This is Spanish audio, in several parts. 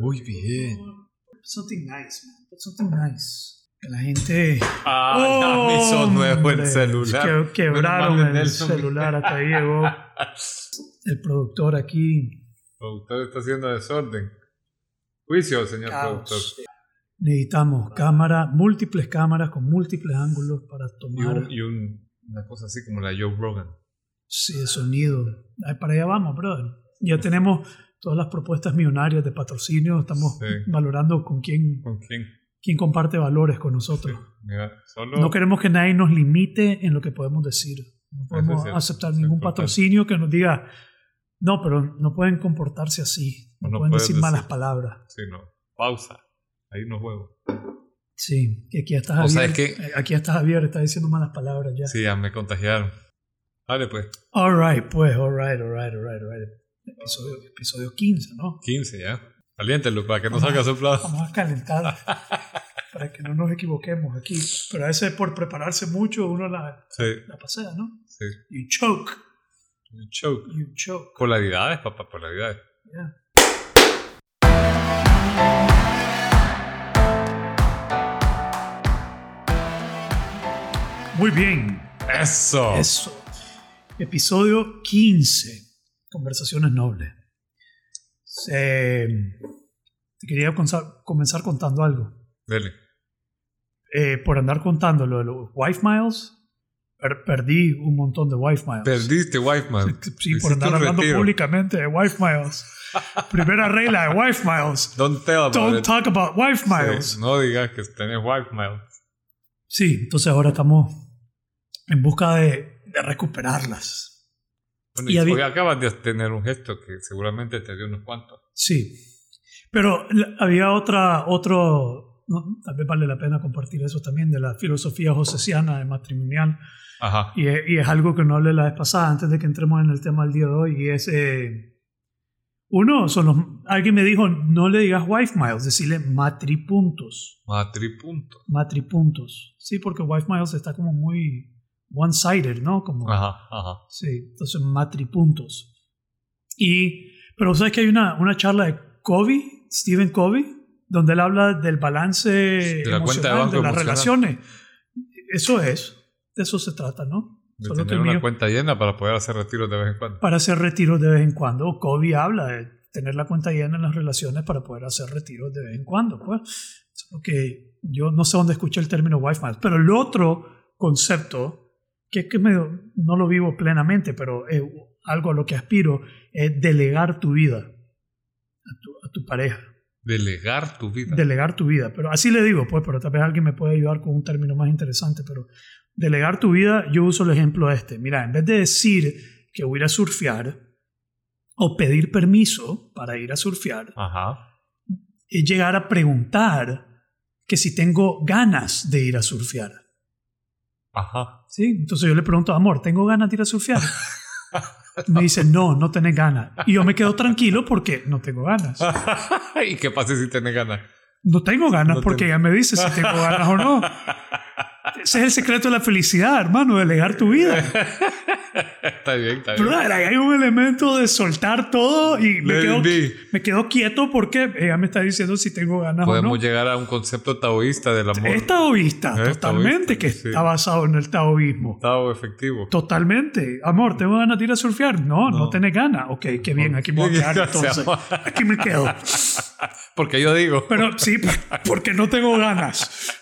Muy bien. Something nice, man. Something nice. Que la gente. Ah, me hizo nuevo el celular. que- quebraron el Nelson. celular, hasta ahí llegó el productor aquí. El productor está haciendo desorden. Juicio, señor productor. Necesitamos cámara, múltiples cámaras con múltiples ángulos para Y, tomar un- y un- una cosa así como la Joe Rogan. sí, el sonido. Ay, para allá vamos, brother. Ya tenemos todas las propuestas millonarias de patrocinio. Estamos Sí. valorando con quién, ¿Con quién? quién comparte valores con nosotros. Mira, solo. No queremos que nadie nos limite en lo que podemos decir. No podemos cierto, aceptar ningún patrocinio que nos diga, no, pero no pueden comportarse así. No, No pueden decir malas decir. palabras. Sí, no. Pausa. Ahí no juego. Sí, que aquí sea, Javier, es que- eh, aquí hasta Javier está diciendo malas palabras ya. Sí, ya me contagiaron. Vale, pues. All right, pues, all right, all right, all right, all right. Episodio, episodio 15, ¿no? 15 ya. Caliéntelo para que no salga soplado. Vamos a calentar para que no nos equivoquemos aquí. Pero a veces por prepararse mucho uno la, Sí, la pasea, ¿no? sí. You choke, Un Choke. you choke. Polaridades, papá, polaridades. Yeah. Muy bien, Eso. eso. Episodio 15. Conversaciones nobles. Eh, te quería comenzar, contando algo. Dele. Eh, por andar contando lo de los wife miles, per- perdí un montón de wife miles. Perdiste, wife man. Sí, por andar hablando públicamente de wife miles. Primera regla de wife miles. Don't tell about Don't it. talk about wife Sí, miles. no digas que tenés wife miles. Sí, entonces ahora estamos en busca de, de recuperarlas. Bueno, Y había- hoy acabas de tener un gesto que seguramente te dio unos cuantos. Sí. Pero había otra, otro, no, tal vez vale la pena compartir eso también, de la filosofía josesiana de matrimonial. Ajá. Y es, y es algo que no hablé la vez pasada, antes de que entremos en el tema del día de hoy, y es... eh, uno, son los, alguien me dijo, no le digas wife miles, decirle matripuntos. Matripunto. Matripuntos. Sí, porque wife miles está como muy one-sided, ¿no? Como, Ajá, ajá. Sí, entonces matripuntos. Y, pero sabes que hay una, una charla de Covey, Stephen Covey, donde él habla del balance De la de emocional, banco de las relaciones. Eso es, de eso se trata, ¿no? De Solo tener una mío- cuenta llena para poder hacer retiros de vez en cuando. para hacer retiros de vez en cuando. Covey habla de tener la cuenta llena en las relaciones para poder hacer retiros de vez en cuando. Pues, porque yo no sé dónde escuché el término wife miles, pero el otro concepto, que es que medio- no lo vivo plenamente, pero es algo a lo que aspiro, es delegar tu vida a tu, a tu pareja. Delegar tu vida. Delegar tu vida. Pero así le digo, pues, pero tal vez alguien me puede ayudar con un término más interesante. Pero delegar tu vida, yo uso el ejemplo este. Mira, en vez de decir que voy a ir a surfear o pedir permiso para ir a surfear, Ajá. es llegar a preguntar que si tengo ganas de ir a surfear. Ajá. ¿Sí? Entonces yo le pregunto, amor, ¿tengo ganas de ir a surfear? Me dice, no, no tenés ganas. Y yo me quedo tranquilo porque no tengo ganas. ¿Y qué pasa si tienes ganas? No tengo ganas No porque ella me dice si tengo ganas o no. Ese es el secreto de la felicidad, hermano, delegar tu vida. está bien, está bien. Hay un elemento de soltar todo y me quedo, me quedo quieto porque ella me está diciendo si tengo ganas o Podemos no. llegar a un concepto taoísta del amor. Es taoísta, Es totalmente, taoísta, que sí. está basado en el taoísmo. Estado efectivo. Totalmente. Amor, ¿tengo ganas de ir a surfear? No, no, No. tenés ganas. Ok, qué bien, aquí me voy a quedar entonces. Aquí me quedo. Porque yo digo. Pero sí, porque no tengo ganas.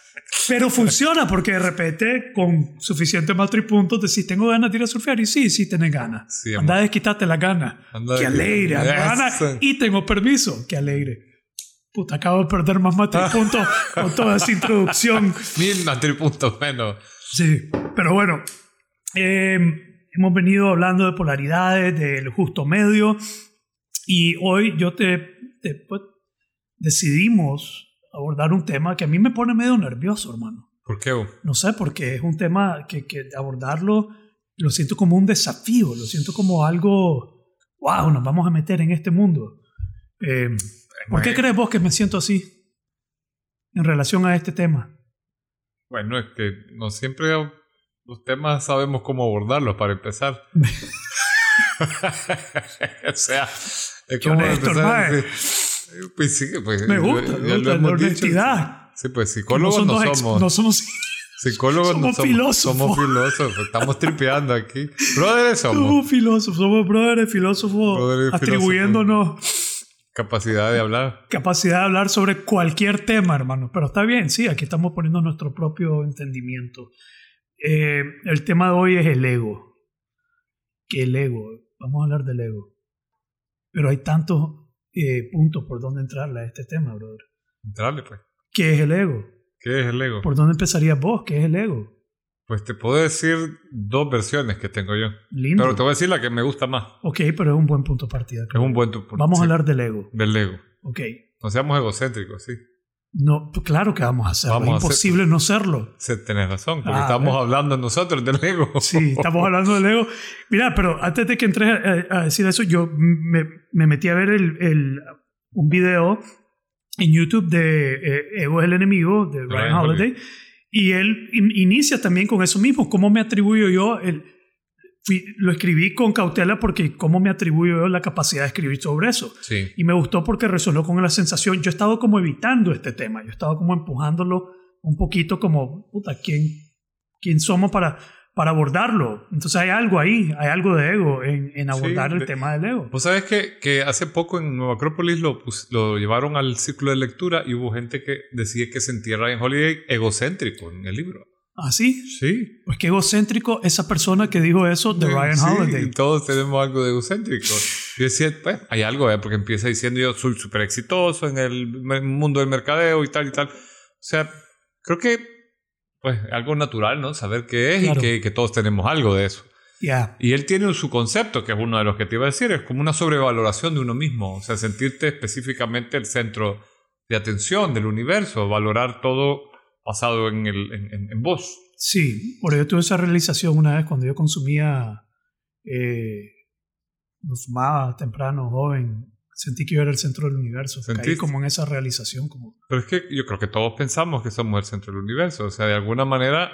Pero funciona porque de repente con suficiente matripuntos decís, tengo ganas de ir a surfear y sí, sí tenés ganas. Sí. Anda a desquitarte las ganas. Qué alegre, ganas y tengo permiso. Qué alegre. Puta, acabo de perder más matripuntos con toda esa introducción. Mil matripuntos menos. Sí, pero bueno, eh, hemos venido hablando de polaridades, del justo medio, y hoy yo te, te- pues, decidimos abordar un tema que a mí me pone medio nervioso, hermano. ¿Por qué? vos? No sé, porque es un tema que, que abordarlo lo siento como un desafío, lo siento como algo, wow, nos vamos a meter en este mundo. Eh, ¿Por qué crees vos que me siento así en relación a este tema? Bueno, es que no siempre los temas sabemos cómo abordarlos para empezar. o sea, es como empezar Pues sí, pues. Me gusta, ya- me gusta la hemos dicho. honestidad. Sí, pues No psicólogos no, ex- somos. no somos Psicólogos no somos somos. filósofos. Somos filósofos. Estamos tripeando aquí. Brothers somos. somos filósofos, somos brothers filósofos Brothers atribuyéndonos Capacidad de hablar. capacidad de hablar sobre cualquier tema, hermano. Pero está bien, sí, aquí estamos poniendo nuestro propio entendimiento. Eh, el tema de hoy es el ego. ¿Qué el ego? Vamos a hablar del ego. Pero hay tantos eh, puntos por donde entrarle a este tema, brother. Entrarle, pues. ¿Qué es el ego? ¿Qué es el ego? ¿Por dónde empezarías vos? ¿Qué es el ego? Pues te puedo decir dos versiones que tengo yo. Lindo. Pero te voy a decir la que me gusta más. Ok, pero es un buen punto de partida. Es un buen tu- Vamos sí, a hablar del ego. del ego. Ok. No seamos egocéntricos, sí. No, pues claro que vamos a hacerlo. Vamos es imposible no serlo. Sí, Tenés razón, porque Ah, estamos ¿ves? hablando nosotros del ego. Sí, estamos hablando del ego. Mira, pero antes de que entres a, a decir eso, yo me, me metí a ver el, el- un video en YouTube de eh, Ego es el enemigo, de Ryan Ryan Holiday, y él in- inicia también con eso mismo. ¿Cómo me atribuyo yo? El, fui- lo escribí con cautela porque cómo me atribuyo yo la capacidad de escribir sobre eso. Sí. Y me gustó porque resonó con la sensación. Yo he estado como evitando este tema. Yo he estado como empujándolo un poquito como, puta, ¿quién, quién somos para, para abordarlo? Entonces hay algo ahí, hay algo de ego en, en abordar Sí, el de- tema del ego. Vos sabés que, que hace poco en Nueva Acrópolis lo, lo llevaron al círculo de lectura y hubo gente que decía que sentía a Ryan Holiday egocéntrico en el libro. ¿Ah, sí? Sí. Pues qué egocéntrico esa persona que dijo eso de Ryan Sí, Holiday. todos tenemos algo de egocéntrico. Yo decía, pues, hay algo, ¿eh? porque empieza diciendo yo soy súper exitoso en el mundo del mercadeo y tal y tal. O sea, creo que, pues, algo natural, ¿no? Saber qué es Claro. y que, que todos tenemos algo de eso. Ya. Y él tiene su concepto, que es uno de los que te iba a decir, es como una sobrevaloración de uno mismo, o sea, sentirte específicamente el centro de atención del universo, valorar todo basado en, el, en, en-. Sí, por yo tuve esa realización una vez cuando yo consumía, eh, no fumaba temprano, joven, sentí que yo era el centro del universo. ¿Sentiste? como en esa realización, como Pero es que yo creo que todos pensamos que somos el centro del universo, o sea, de alguna manera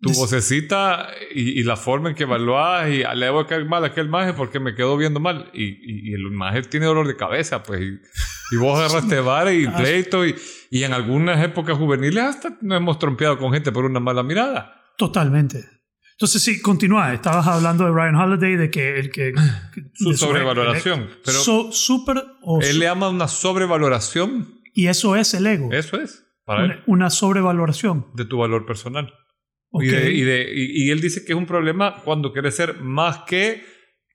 tu Des- vocecita y, y la forma en que evaluás y "Ah, le voy a caer mal a aquel maje porque me quedó viendo mal y, y- y el maje tiene dolor de cabeza, pues, y, vos agarraste vara y pleito y, y en algunas épocas juveniles hasta nos hemos trompeado con gente por una mala mirada. Totalmente. Entonces sí, continúa. Estabas hablando de Ryan Holiday, de que el que... Su sobrevaloración, pero- So- super o Él le llama una sobrevaloración, y eso es el ego. eso es, para él, Una, una sobrevaloración. de tu valor personal. Ok. Y, de- y de- y- y él dice que es un problema cuando quieres ser más que,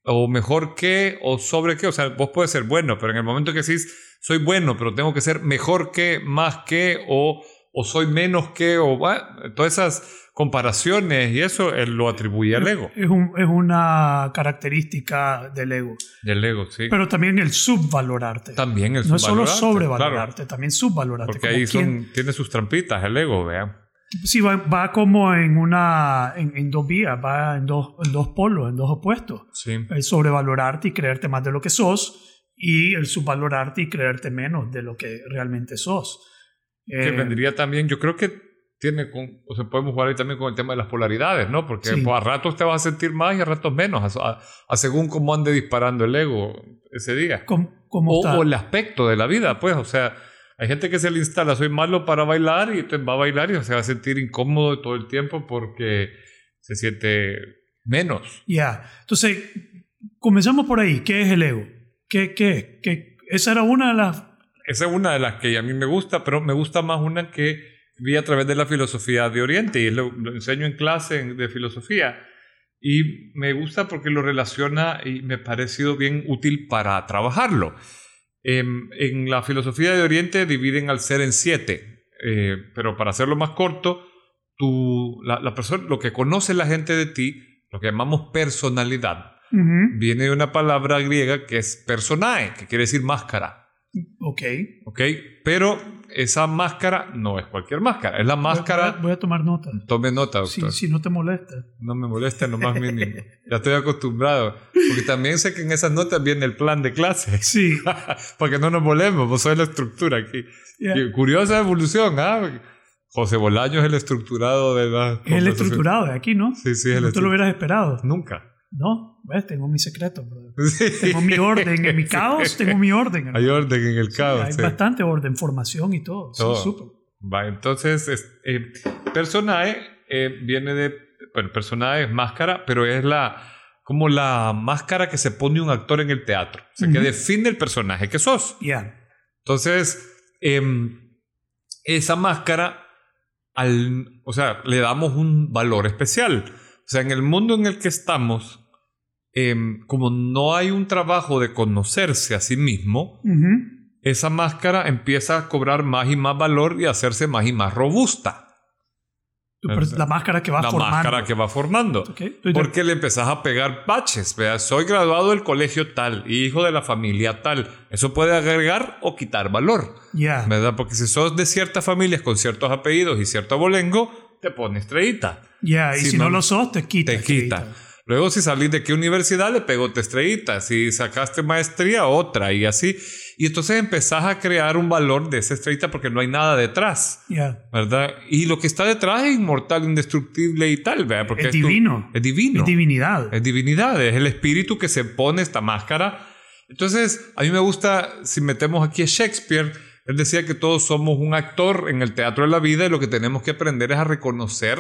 o mejor que, o sobre que. O sea, vos puedes ser bueno, pero en el momento que decís, soy bueno, pero tengo que ser mejor que, más que, o, o soy menos que, o bueno, todas esas comparaciones y eso, él lo atribuye al ego. Es, un- es una característica del ego. Del ego, sí. Pero también el subvalorarte. También el no es solo subvalorarte, sobrevalorarte, claro, también subvalorarte. porque ahí quien- son, tiene sus trampitas el ego, vean. Sí, va, va como en una en, en dos vías, va en dos, en dos polos, en dos opuestos. Sí. El sobrevalorarte y creerte más de lo que sos y el subvalorarte y creerte menos de lo que realmente sos. que Eh, vendría también, yo creo que tiene, con, o sea, podemos jugar ahí también con el tema de las polaridades, ¿no? Porque Sí. pues, a ratos te vas a sentir más y a ratos menos, a, a- a según cómo ande disparando el ego ese día. ¿Cómo, cómo O, o el aspecto de la vida, pues, o sea, hay gente que se le instala, soy malo para bailar y entonces va a bailar y se va a sentir incómodo todo el tiempo porque se siente menos. Ya. Entonces, comenzamos por ahí. ¿Qué es el ego? ¿Qué, qué, qué? Esa era una de las... Esa es una de las que a mí me gusta, pero me gusta más una que vi a través de la filosofía de Oriente y lo, lo enseño en clase de filosofía. Y me gusta porque lo relaciona y me ha parecido bien útil para trabajarlo. Em, en la filosofía de Oriente dividen al ser en siete, eh, pero para hacerlo más corto, tú, la, la persona, lo que conoce la gente de ti, lo que llamamos personalidad, viene de una palabra griega que es personae, que quiere decir máscara. Ok. ¿Ok? Pero esa máscara no es cualquier máscara, es la Voy máscara. a, voy a tomar nota. Tome nota, Si, doctor. si no te molesta. No me molesta en lo más mínimo. Ya estoy acostumbrado. Porque también sé que en esas notas viene el plan de clase. Sí. Para que no nos volemos, vos sois la estructura aquí. Curiosa evolución, ¿ah? José Bolaño es el estructurado de la. Es el estructurado de aquí, ¿no? Sí, sí, es el te lo hubieras esperado. Nunca. No, ¿ves? Tengo mi secreto, brother. Tengo mi orden. En mi caos tengo mi orden. Hay orden en el Sí, caos. hay sí. bastante orden, formación y todo. Sí, Todo. súper. Va, entonces, es- eh, personaje eh, viene de. Bueno, personaje es máscara, pero es la. Como la máscara que se pone un actor en el teatro. O sea, que Ujú. define el personaje que sos. Ya. Entonces, em, esa máscara, al, o sea, le damos un valor especial. O sea, en el mundo en el que estamos, em, como no hay un trabajo de conocerse a sí mismo, Ujú. esa máscara empieza a cobrar más y más valor y a hacerse más y más robusta. La máscara que va la formando. máscara que va formando. Ok, estoy de- Porque le empezás a pegar baches. ¿verdad? Soy graduado del colegio tal, hijo de la familia tal. Eso puede agregar o quitar valor. Ya. ¿Verdad? Porque si sos de ciertas familias con ciertos apellidos y cierto abolengo, te pone estrellita. Ya, y Si si no, no- lo sos, te quita. Te quita. Luego, si salís de qué universidad, le pegó te estrellita. Si sacaste maestría, otra, y así. Y entonces empezás a crear un valor de esa estrellita porque no hay nada detrás. Ya. ¿Verdad? Y lo que está detrás es inmortal, indestructible y tal, ¿verdad? Porque Es tu- divino. es divino. Es divinidad. Es divinidad, es el espíritu que se pone esta máscara. Entonces, a mí me gusta, si metemos aquí a Shakespeare, él decía que todos somos un actor en el teatro de la vida y lo que tenemos que aprender es a reconocer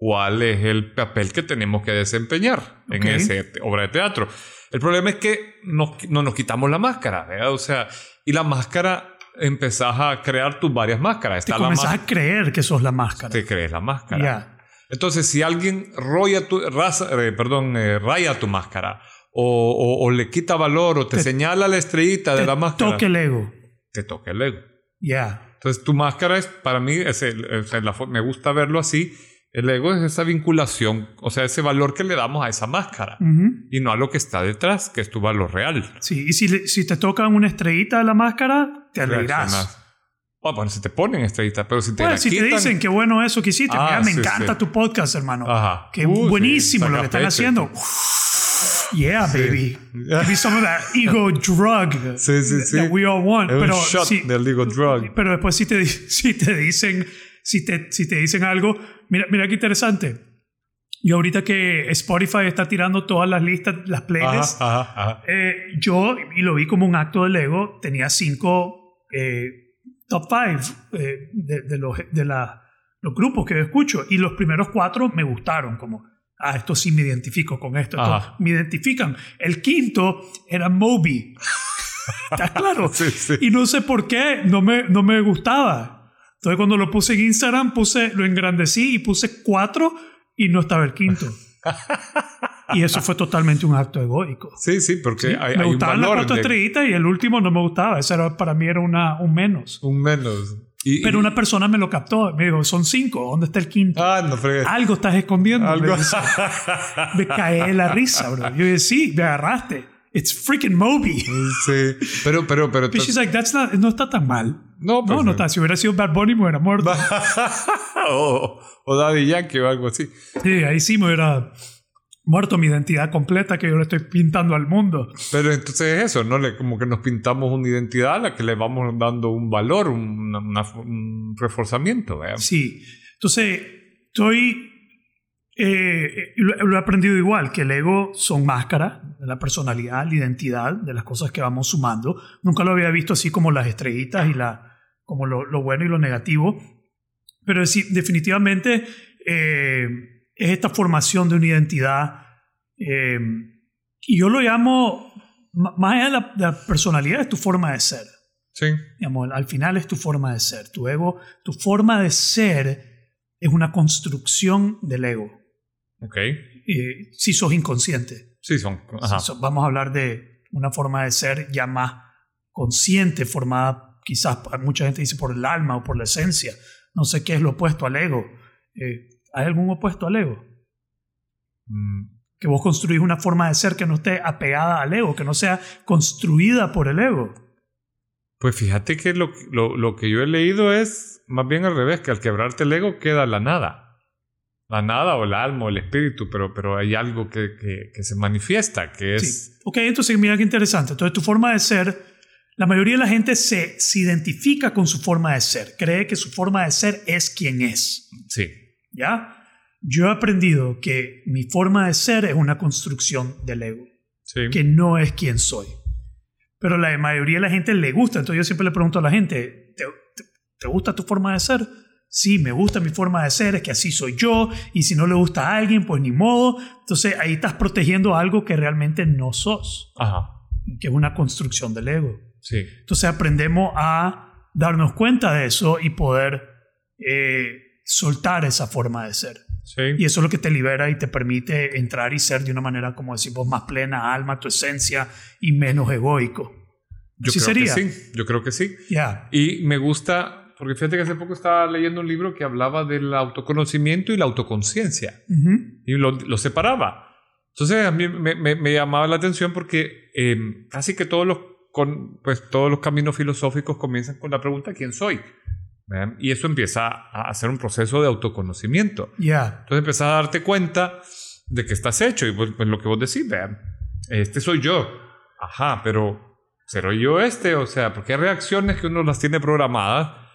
cuál es el papel que tenemos que desempeñar en Ok. esa obra de teatro. El problema es que nos- no nos quitamos la máscara, ¿verdad? O sea, y la máscara empezás a crear tus varias máscaras. Te Está la comenzás a creer que sos la máscara. Te crees la máscara. Ya. Entonces, si alguien roya tu, raza- eh, perdón, eh, raya tu máscara o, o- o le quita valor o te, Te- señala la estrellita de Te la máscara, toque el ego. te toca el ego. Ya. Entonces, tu máscara es, para mí, es el- es fo- me gusta verlo así. El ego es esa vinculación, o sea, ese valor que le damos a esa máscara Ujú. y no a lo que está detrás, que es tu valor real. Sí, y si, le- si te tocan una estrellita de la máscara, te alegrás. Reaccionas. Ah, bueno, si te ponen estrellita, pero si te Bueno, la si te quitan- dicen qué bueno eso que hiciste, Ah, mira, me sí, encanta sí. tu podcast, hermano. Ajá. Qué Uh, sí, buenísimo lo saca que están pecho. haciendo. Yeah, baby. Give me some of that ego drug Sí, sí, sí. that we all want. Es un Pero, shot sí, del ego drug. pero después si te, si te dicen si te, si te dicen algo, mira, mira qué interesante. Y ahorita que Spotify está tirando todas las listas, las playlists, Ajá, ajá, ajá. eh, yo, y lo vi como un acto del ego, tenía cinco eh, top five eh, de, de los, de la- los grupos que yo escucho. Y los primeros cuatro me gustaron, como, ah, esto sí me identifico con esto, me identifican. El quinto era Moby. ¿Está claro? Sí, sí. Y no sé por qué, no me, no me gustaba. Entonces cuando lo puse en Instagram, puse, lo engrandecí y puse cuatro y no estaba el quinto. y eso fue totalmente un acto egoico. Sí, sí, porque hay, me hay un gustaban las valor cuatro de estrellitas y el último no me gustaba. Ese era, para mí era una, un menos. un menos. Y- Pero y- una persona me lo captó. Me dijo, son cinco. ¿Dónde está el quinto? Ah, no fregues. Algo estás escondiendo. me Algo. Me caí de la risa, bro. Yo dije, sí, me agarraste. It's freaking Moby. sí, pero, pero, pero. But she's like, That's not, no está tan mal. no, pues, No, no está. Si hubiera sido Bad Bunny, me hubiera muerto. o, o Daddy Yankee o algo así. Sí, ahí sí me hubiera muerto mi identidad completa que yo le estoy pintando al mundo. Pero entonces es eso, ¿no? Le, como que nos pintamos una identidad a la que le vamos dando un valor, un, una- un reforzamiento. ¿verdad? Sí. Entonces, estoy. Eh, lo, lo he aprendido igual, que el ego son máscaras de la personalidad, la identidad, de las cosas que vamos sumando. Nunca lo había visto así como las estrellitas y la, como lo, lo bueno y lo negativo. Pero sí, definitivamente eh, es esta formación de una identidad. eh, y yo lo llamo, más allá de la, de la personalidad, es tu forma de ser. Sí. Digamos, al final es tu forma de ser. Tu ego, tu forma de ser es una construcción del ego. Ok. Eh, si sos inconsciente. Sí, son. Ajá. Si sos- vamos a hablar de una forma de ser ya más consciente, formada quizás, mucha gente dice por el alma o por la esencia. No sé qué es lo opuesto al ego. Eh, ¿Hay algún opuesto al ego? Mm, Que vos construís una forma de ser que no esté apegada al ego, que no sea construida por el ego. Pues fíjate que lo, lo, lo que yo he leído es más bien al revés, que al quebrarte el ego queda la nada. La nada o el alma o el espíritu, pero, pero hay algo que, que, que se manifiesta, que es... Sí. Ok, entonces mira qué interesante. Entonces tu forma de ser, la mayoría de la gente se, se identifica con su forma de ser, cree que su forma de ser es quien es. Sí. ¿Ya? yo he aprendido que mi forma de ser es una construcción del ego, Sí. que no es quien soy. Pero la mayoría de la gente le gusta, entonces yo siempre le pregunto a la gente, ¿te, te- te gusta tu forma de ser? Sí, me gusta mi forma de ser, es que así soy yo, y si no le gusta a alguien, pues ni modo. Entonces ahí estás protegiendo algo que realmente no sos, Ajá. que es una construcción del ego. Sí. Entonces aprendemos a darnos cuenta de eso y poder eh, soltar esa forma de ser. Sí. Y eso es lo que te libera y te permite entrar y ser de una manera, como decimos, más plena, alma, tu esencia y menos egoico. Yo ¿Sí creo sería? que sí. Yo creo que sí. Ya. Y me gusta, porque fíjate que hace poco estaba leyendo un libro que hablaba del autoconocimiento y la autoconciencia. Ujú. y lo, lo separaba. Entonces a mí me, me- me llamaba la atención porque eh, casi que todos los, con, pues, todos los caminos filosóficos comienzan con la pregunta ¿quién soy? ¿Vean? Y eso empieza a hacer un proceso de autoconocimiento. Ya. Entonces empiezas a darte cuenta de que estás hecho y pues, pues, lo que vos decís, vean, este soy yo. Ajá, pero ¿seré yo este? O sea, porque hay reacciones que uno las tiene programadas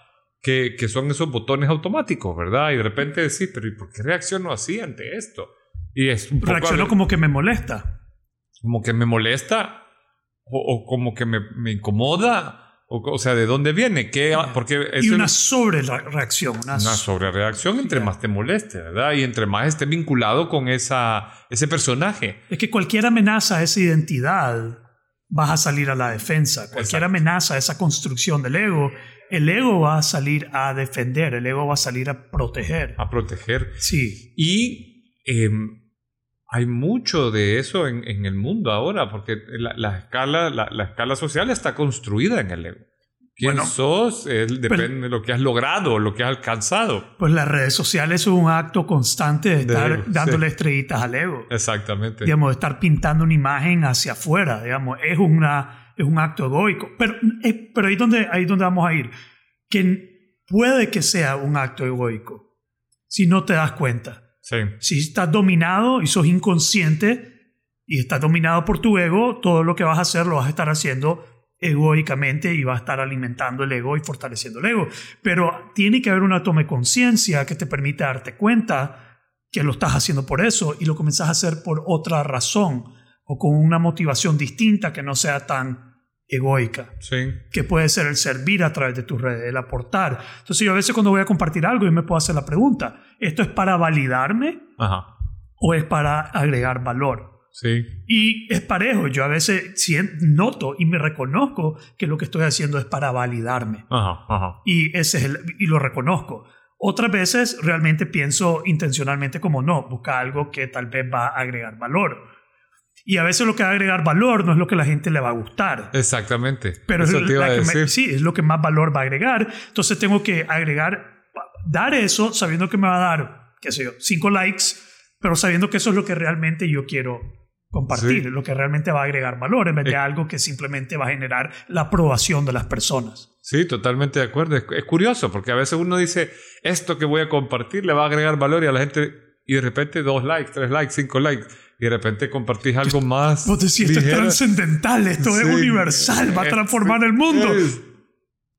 que, que son esos botones automáticos, ¿verdad? Y de repente decís, pero ¿y por qué reacciono así ante esto? Y es un poco Reacciono como que me molesta. como que me molesta o, o como que me, me incomoda. O, o sea, ¿de dónde viene? ¿Qué, porque y una es sobre reacción. Una, una sobrereacción entre más te moleste, ¿verdad? Y entre más esté vinculado con esa, ese personaje. Es que cualquier amenaza a esa identidad vas a salir a la defensa. Cualquier Exacto. amenaza a esa construcción del ego, el ego va a salir a defender, el ego va a salir a proteger. a proteger. Sí, Y em, hay mucho de eso en, en el mundo ahora, porque la, la escala, la, la escala social está construida en el ego. ¿Quién Bueno, sos? Es- depende de lo que has logrado, lo que has alcanzado. pues las redes sociales son un acto constante de De estar ego, dándole sí. estrellitas al ego. Exactamente. Digamos, de estar pintando una imagen hacia afuera, digamos, es, una, es un acto egoico. Pero, eh, pero ahí, es donde, ahí es donde vamos a ir. Que puede que sea un acto egoico si no te das cuenta. Sí. Si estás dominado y sos inconsciente y estás dominado por tu ego, todo lo que vas a hacer lo vas a estar haciendo egoicamente y vas a estar alimentando el ego y fortaleciendo el ego. Pero tiene que haber una toma de conciencia que te permita darte cuenta que lo estás haciendo por eso y lo comenzás a hacer por otra razón o con una motivación distinta que no sea tan egoica Sí. que puede ser el servir a través de tus redes, el aportar. Entonces yo a veces cuando voy a compartir algo yo me puedo hacer la pregunta, ¿esto es para validarme Ajá. o es para agregar valor? Sí. Y es parejo, yo a veces noto y me reconozco que lo que estoy haciendo es para validarme Ajá. Ajá. y, ese es el- y lo reconozco. Otras veces realmente pienso intencionalmente como no, busca algo que tal vez va a agregar valor. Y a veces lo que va a agregar valor no es lo que la gente le va a gustar. Exactamente. Pero Eso es, te iba la a que me- decir. sí, es lo que más valor va a agregar. Entonces tengo que agregar, dar eso sabiendo que me va a dar, qué sé yo, cinco likes, pero sabiendo que eso es lo que realmente yo quiero compartir, Sí. lo que realmente va a agregar valor, en vez de Eh. algo que simplemente va a generar la aprobación de las personas. Sí, totalmente de acuerdo. Es, es curioso porque a veces uno dice, esto que voy a compartir le va a agregar valor y a la gente, y de repente dos likes, tres likes, cinco likes, y de repente compartís algo más. Vos decís, esto es trascendental, esto es Sí. universal, va a Es- transformar el mundo. Es-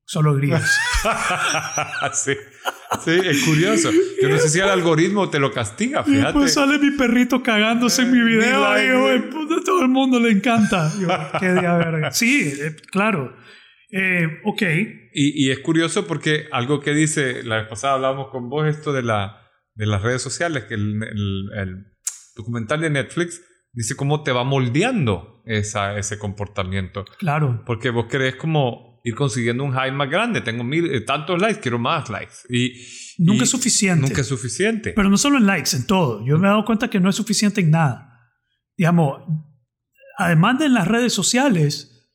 Solo grillos. sí, sí, es curioso. Yo no sé si el algoritmo te lo castiga, Y fíjate. después sale mi perrito cagándose en mi video. y eh. "Ay, puta, todo el mundo le encanta. Yo, qué día verga. Sí, eh, claro. Eh, ok. Y, y es curioso porque algo que dice, la vez pasada hablábamos con vos, esto de, la, de las redes sociales, que el, el- el documental de Netflix dice cómo te va moldeando esa, ese comportamiento. Claro. Porque vos querés como ir consiguiendo un high más grande. Tengo mil, eh, tantos likes, quiero más likes. Y, Nunca y es suficiente. Nunca es suficiente. Pero no solo en likes, en todo. Yo me he dado cuenta que no es suficiente en nada. Digamos, además de en las redes sociales,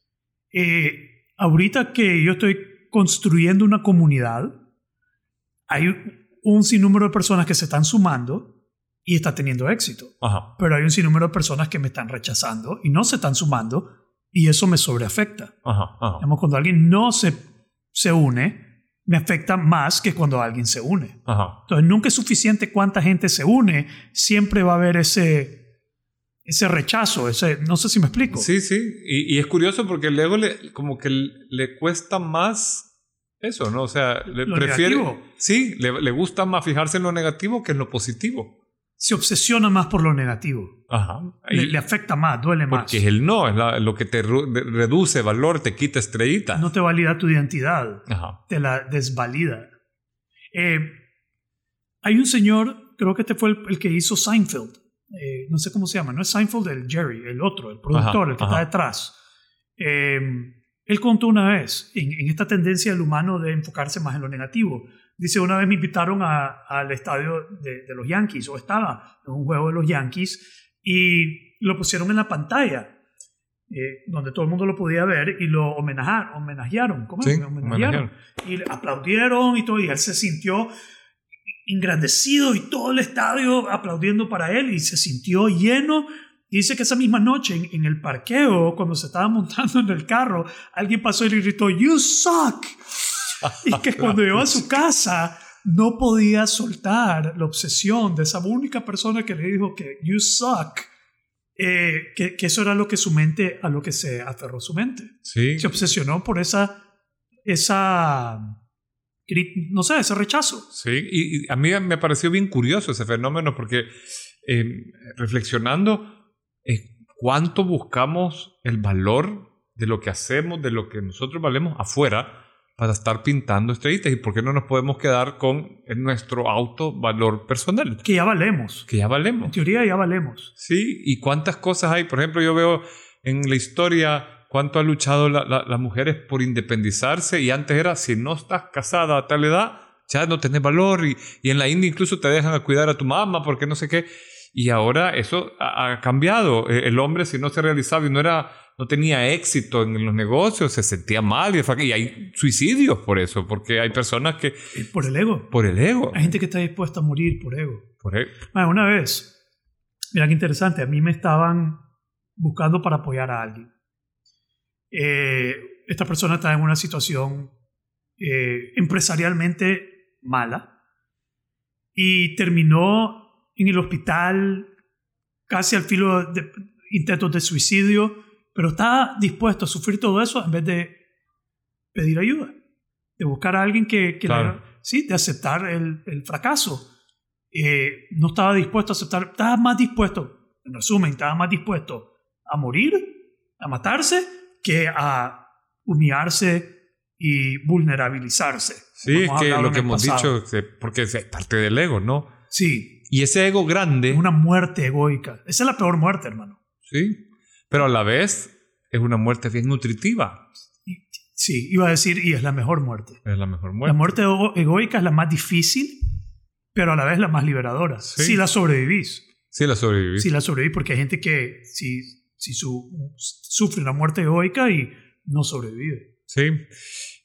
eh, ahorita que yo estoy construyendo una comunidad, hay un sinnúmero de personas que se están sumando y está teniendo éxito. Ajá. Pero hay un sinnúmero de personas que me están rechazando y no se están sumando y eso me sobreafecta. Ajá, ajá. Digamos, cuando alguien no se, se une, me afecta más que cuando alguien se une. Ajá. Entonces, nunca es suficiente cuánta gente se une, siempre va a haber ese, ese rechazo, ese, no sé si me explico. Sí, sí. Y, y es curioso porque el ego le, como que le cuesta más eso, ¿no? O sea, le Lo prefiere. negativo. Sí, le, le gusta más fijarse en lo negativo que en lo positivo. Se obsesiona más por lo negativo. Ajá. Le, afecta más, duele más. porque es el no, es la- lo que te reduce valor, te quita estrellita. No te valida tu identidad, Ajá. te la desvalida. Eh, hay un señor, creo que este fue el, el que hizo Seinfeld. Eh, no sé cómo se llama, no es Seinfeld el Jerry, el otro, el productor, Ajá, el que ajá. está detrás. Eh, él contó una vez, en, en esta tendencia del humano de enfocarse más en lo negativo. Dice, una vez me invitaron a- al estadio de, de los Yankees, o estaba en un juego de los Yankees, y lo pusieron en la pantalla, eh, donde todo el mundo lo podía ver, y lo homenajar, homenajearon. ¿Cómo? Sí, homenajearon. Y le aplaudieron y todo, y él se sintió engrandecido y todo el estadio aplaudiendo para él y se sintió lleno. Dice que esa misma noche en, en el parqueo, cuando se estaba montando en el carro, alguien pasó y le gritó, You suck. Y que cuando llegó a su casa no podía soltar la obsesión de esa única persona que le dijo que You suck. eh, que, que eso era lo que su mente, a lo que se aferró su mente Sí. se obsesionó por esa, esa, no sé, ese rechazo. Sí, y, y a mí me pareció bien curioso ese fenómeno porque eh, reflexionando eh, cuánto buscamos el valor de lo que hacemos, de lo que nosotros valemos afuera para estar pintando estrellitas y por qué no nos podemos quedar con nuestro auto valor personal, Que ya valemos. que ya En valemos. teoría ya valemos. Sí, y cuántas cosas hay. Por ejemplo, yo veo en la historia cuánto han luchado la- la- las mujeres por independizarse y antes era, si no estás casada a tal edad, ya no tenés valor y, y en la India incluso te dejan a cuidar a tu mamá porque no sé qué. Y ahora eso ha, ha cambiado. Eh, El hombre si no se realizaba y no era no tenía éxito en los negocios, se sentía mal y, y hay suicidios por eso, porque hay personas que Por el ego. por el ego, Hay gente que está dispuesta a morir por ego. por el- Bueno, una vez, mira qué interesante, a mí me estaban buscando para apoyar a alguien. Eh, esta persona está en una situación eh, empresarialmente mala y terminó en el hospital casi al filo de intentos de suicidio, pero está dispuesto a sufrir todo eso en vez de pedir ayuda, de buscar a alguien que, que le- sí, de aceptar el, el fracaso. Eh, no estaba dispuesto a aceptar, estaba más dispuesto, en resumen, estaba más dispuesto a morir, a matarse, que a humillarse y vulnerabilizarse. Sí, es que lo que hemos pasado. dicho, que- porque es parte del ego, ¿no? Sí, Y ese ego grande, es una muerte egoica. Esa es la peor muerte, hermano. sí, pero a la vez es una muerte bien nutritiva. Sí, iba a decir, y es la mejor muerte. Es la mejor La muerte. muerte ego- egoica es la más difícil, pero a la vez la más liberadora. Sí. Si la sobrevivís. Sí, la sobreviví. Si la sobrevivís, porque hay gente que si, si su, sufre una muerte egoica y no sobrevive. Sí.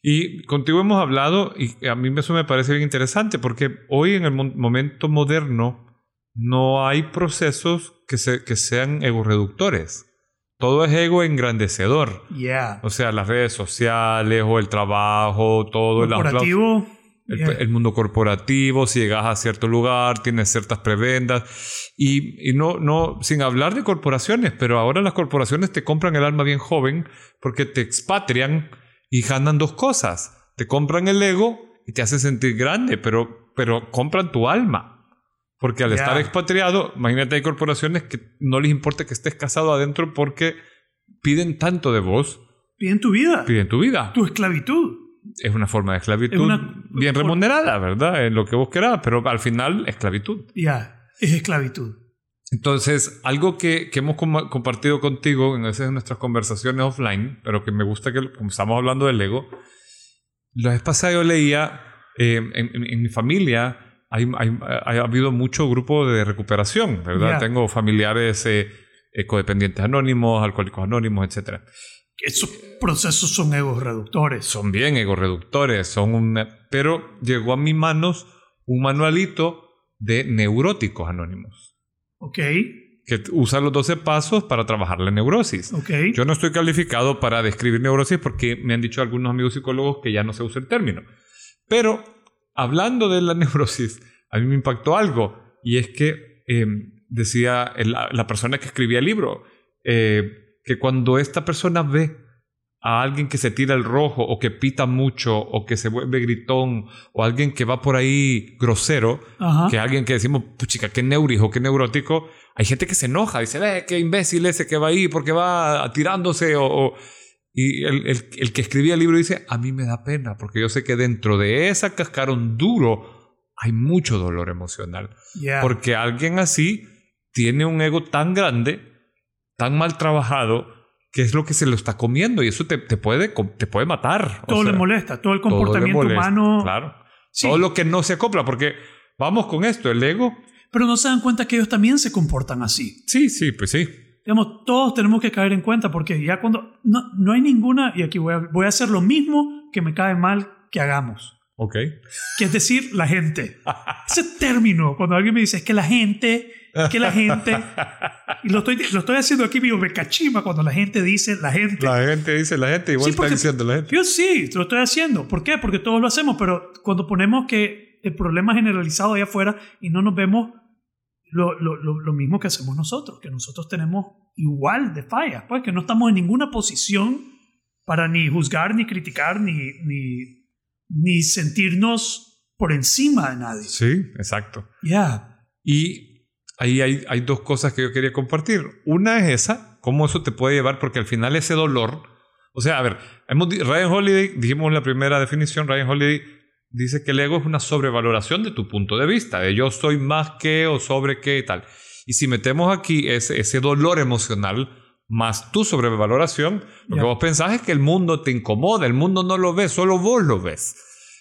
Y contigo hemos hablado, y a mí eso me parece bien interesante, porque hoy en el mo- momento moderno no hay procesos que, se, que sean ego-reductores. Todo es ego engrandecedor. Yeah. O sea, las redes sociales o el trabajo, todo el. Corporativo. El, yeah. el mundo corporativo, si llegas a cierto lugar, tienes ciertas prebendas. Y, y no, no, sin hablar de corporaciones, pero ahora las corporaciones te compran el alma bien joven porque te expatrian y ganan dos cosas. Te compran el ego y te hacen sentir grande, pero, pero compran tu alma. Porque al Ya. estar expatriado, imagínate, hay corporaciones que no les importa que estés casado adentro porque piden tanto de vos, Piden tu vida, piden tu vida tu esclavitud. es una forma de esclavitud Es una- bien remunerada, ¿verdad? En lo que vos querás, pero al final esclavitud. Ya, es esclavitud. Entonces, algo que, que hemos com- compartido contigo en veces en nuestras conversaciones offline, pero que me gusta que, como estamos hablando del ego, la vez pasada yo leía, eh, en, en- en mi familia hay, hay- ha habido mucho grupo de recuperación, ¿verdad? Ya. Tengo familiares eh, codependientes anónimos, alcohólicos anónimos, etc. Esos procesos son egos reductores. son bien egorreductores, son una... pero llegó a mis manos un manualito de neuróticos anónimos, ¿Ok? que usa los 12 pasos para trabajar la neurosis. ¿Ok? Yo no estoy calificado para describir neurosis porque me han dicho algunos amigos psicólogos que ya no se usa el término. Pero hablando de la neurosis, a mí me impactó algo y es que eh, decía el- la, persona que escribía el libro eh, que cuando esta persona ve a alguien que se tira el rojo o que pita mucho o que se vuelve gritón o alguien que va por ahí grosero, Ajá. que alguien que decimos, puchica, qué neurijo, qué neurótico, hay gente que se enoja, dice, ve, qué imbécil ese que va ahí porque va tirándose o... o- y el, el- el que escribía el libro dice, a mí me da pena porque yo sé que dentro de esa cascarón duro hay mucho dolor emocional. Yeah. Porque alguien así tiene un ego tan grande, tan mal trabajado, que es lo que se lo está comiendo y eso te, te puede, te puede matar. O todo le sea, molesta, todo el todo le comportamiento molesta, humano. Claro. Sí. Todo lo que no se acopla, porque vamos con esto, el ego. Pero no se dan cuenta que ellos también se comportan así. Sí, sí, pues sí. Digamos, todos tenemos que caer en cuenta porque ya cuando no, no hay ninguna, y aquí voy a, voy a hacer lo mismo que me cae mal que hagamos, Ok. que es decir, la gente. Ese término, cuando alguien me dice es que la gente, es que la gente, y lo estoy, lo estoy haciendo aquí, me cachima cuando la gente dice la gente. La gente dice, la gente igual Sí, está diciendo la gente. Yo sí, lo estoy haciendo. ¿Por qué? Porque todos lo hacemos, pero cuando ponemos que el problema generalizado allá afuera y no nos vemos lo, lo, lo, lo mismo que hacemos nosotros, que nosotros tenemos igual de fallas, pues que no estamos en ninguna posición para ni juzgar, ni criticar, ni, ni, ni sentirnos por encima de nadie. Sí, exacto. Ya, Y ahí hay, hay dos cosas que yo quería compartir. Una es esa, cómo eso te puede llevar, porque al final ese dolor, o sea, a ver, hemos, Ryan Holiday, dijimos la primera definición, Ryan Holiday dice que el ego es una sobrevaloración de tu punto de vista, de yo soy más que o sobre qué y tal. Y si metemos aquí ese, ese dolor emocional más tu sobrevaloración, lo que vos pensás es que el mundo te incomoda, el mundo no lo ve, solo vos lo ves.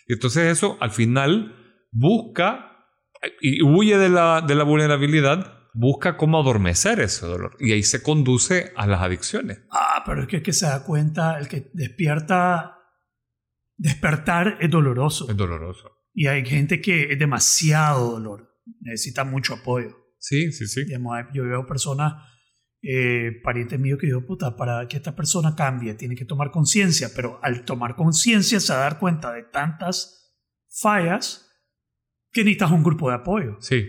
Y entonces eso al final busca y huye de la, de la vulnerabilidad, busca cómo adormecer ese dolor. Y ahí se conduce a las adicciones. ah, pero es que el que se da cuenta, el que despierta, despertar es doloroso. Es doloroso. Y hay gente que es demasiado dolor, necesita mucho apoyo. Sí, sí, sí. Digamos, yo veo personas, eh, parientes míos que digo, puta, para que esta persona cambie, tiene que tomar conciencia, pero al tomar conciencia se va a dar cuenta de tantas fallas que necesitas un grupo de apoyo. Sí.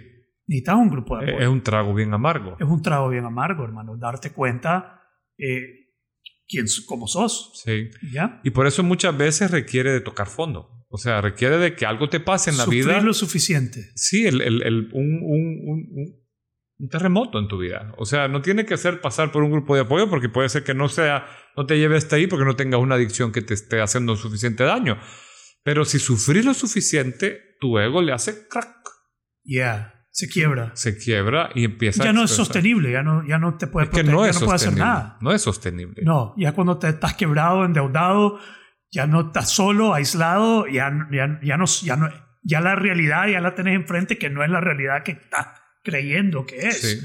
Necesitas un grupo de Es apoyo. un trago bien amargo. Es un trago bien amargo, hermano, darte cuenta eh, quién, cómo sos. Sí. ¿Ya? Y por eso muchas veces requiere de tocar fondo. O sea, requiere de que algo te pase en la Sufrir vida. lo suficiente. Sí, el, el- el- un, un- un- un- terremoto en tu vida. O sea, no tiene que ser pasar por un grupo de apoyo porque puede ser que no sea, no te lleve hasta ahí porque no tengas una adicción que te esté haciendo suficiente daño. Pero si sufrir lo suficiente, tu ego le hace crack, Ya, se quiebra. se quiebra y empieza a Ya no es sostenible, ya no, ya no te puedes Es que proteger, no ya es no puedes hacer nada. No es sostenible. No, ya cuando te estás quebrado, endeudado, ya no estás solo, aislado, ya, ya, ya, no, ya, no, ya la realidad ya la tenés enfrente que no es la realidad que estás creyendo que es. Sí,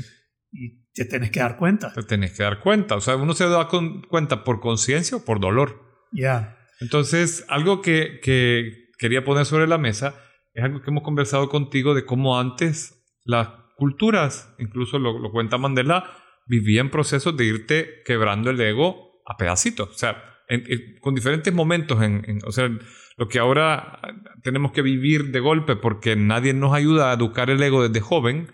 Y te tenés que dar cuenta. te tenés que dar cuenta. O sea, uno se da con- cuenta por conciencia o por dolor. Ya. Entonces, algo que, que quería poner sobre la mesa es algo que hemos conversado contigo de cómo antes las culturas, incluso lo, cuenta Mandela, vivían procesos de irte quebrando el ego a pedacitos. O sea, con diferentes momentos. En, en- o sea, lo que ahora tenemos que vivir de golpe porque nadie nos ayuda a educar el ego desde joven.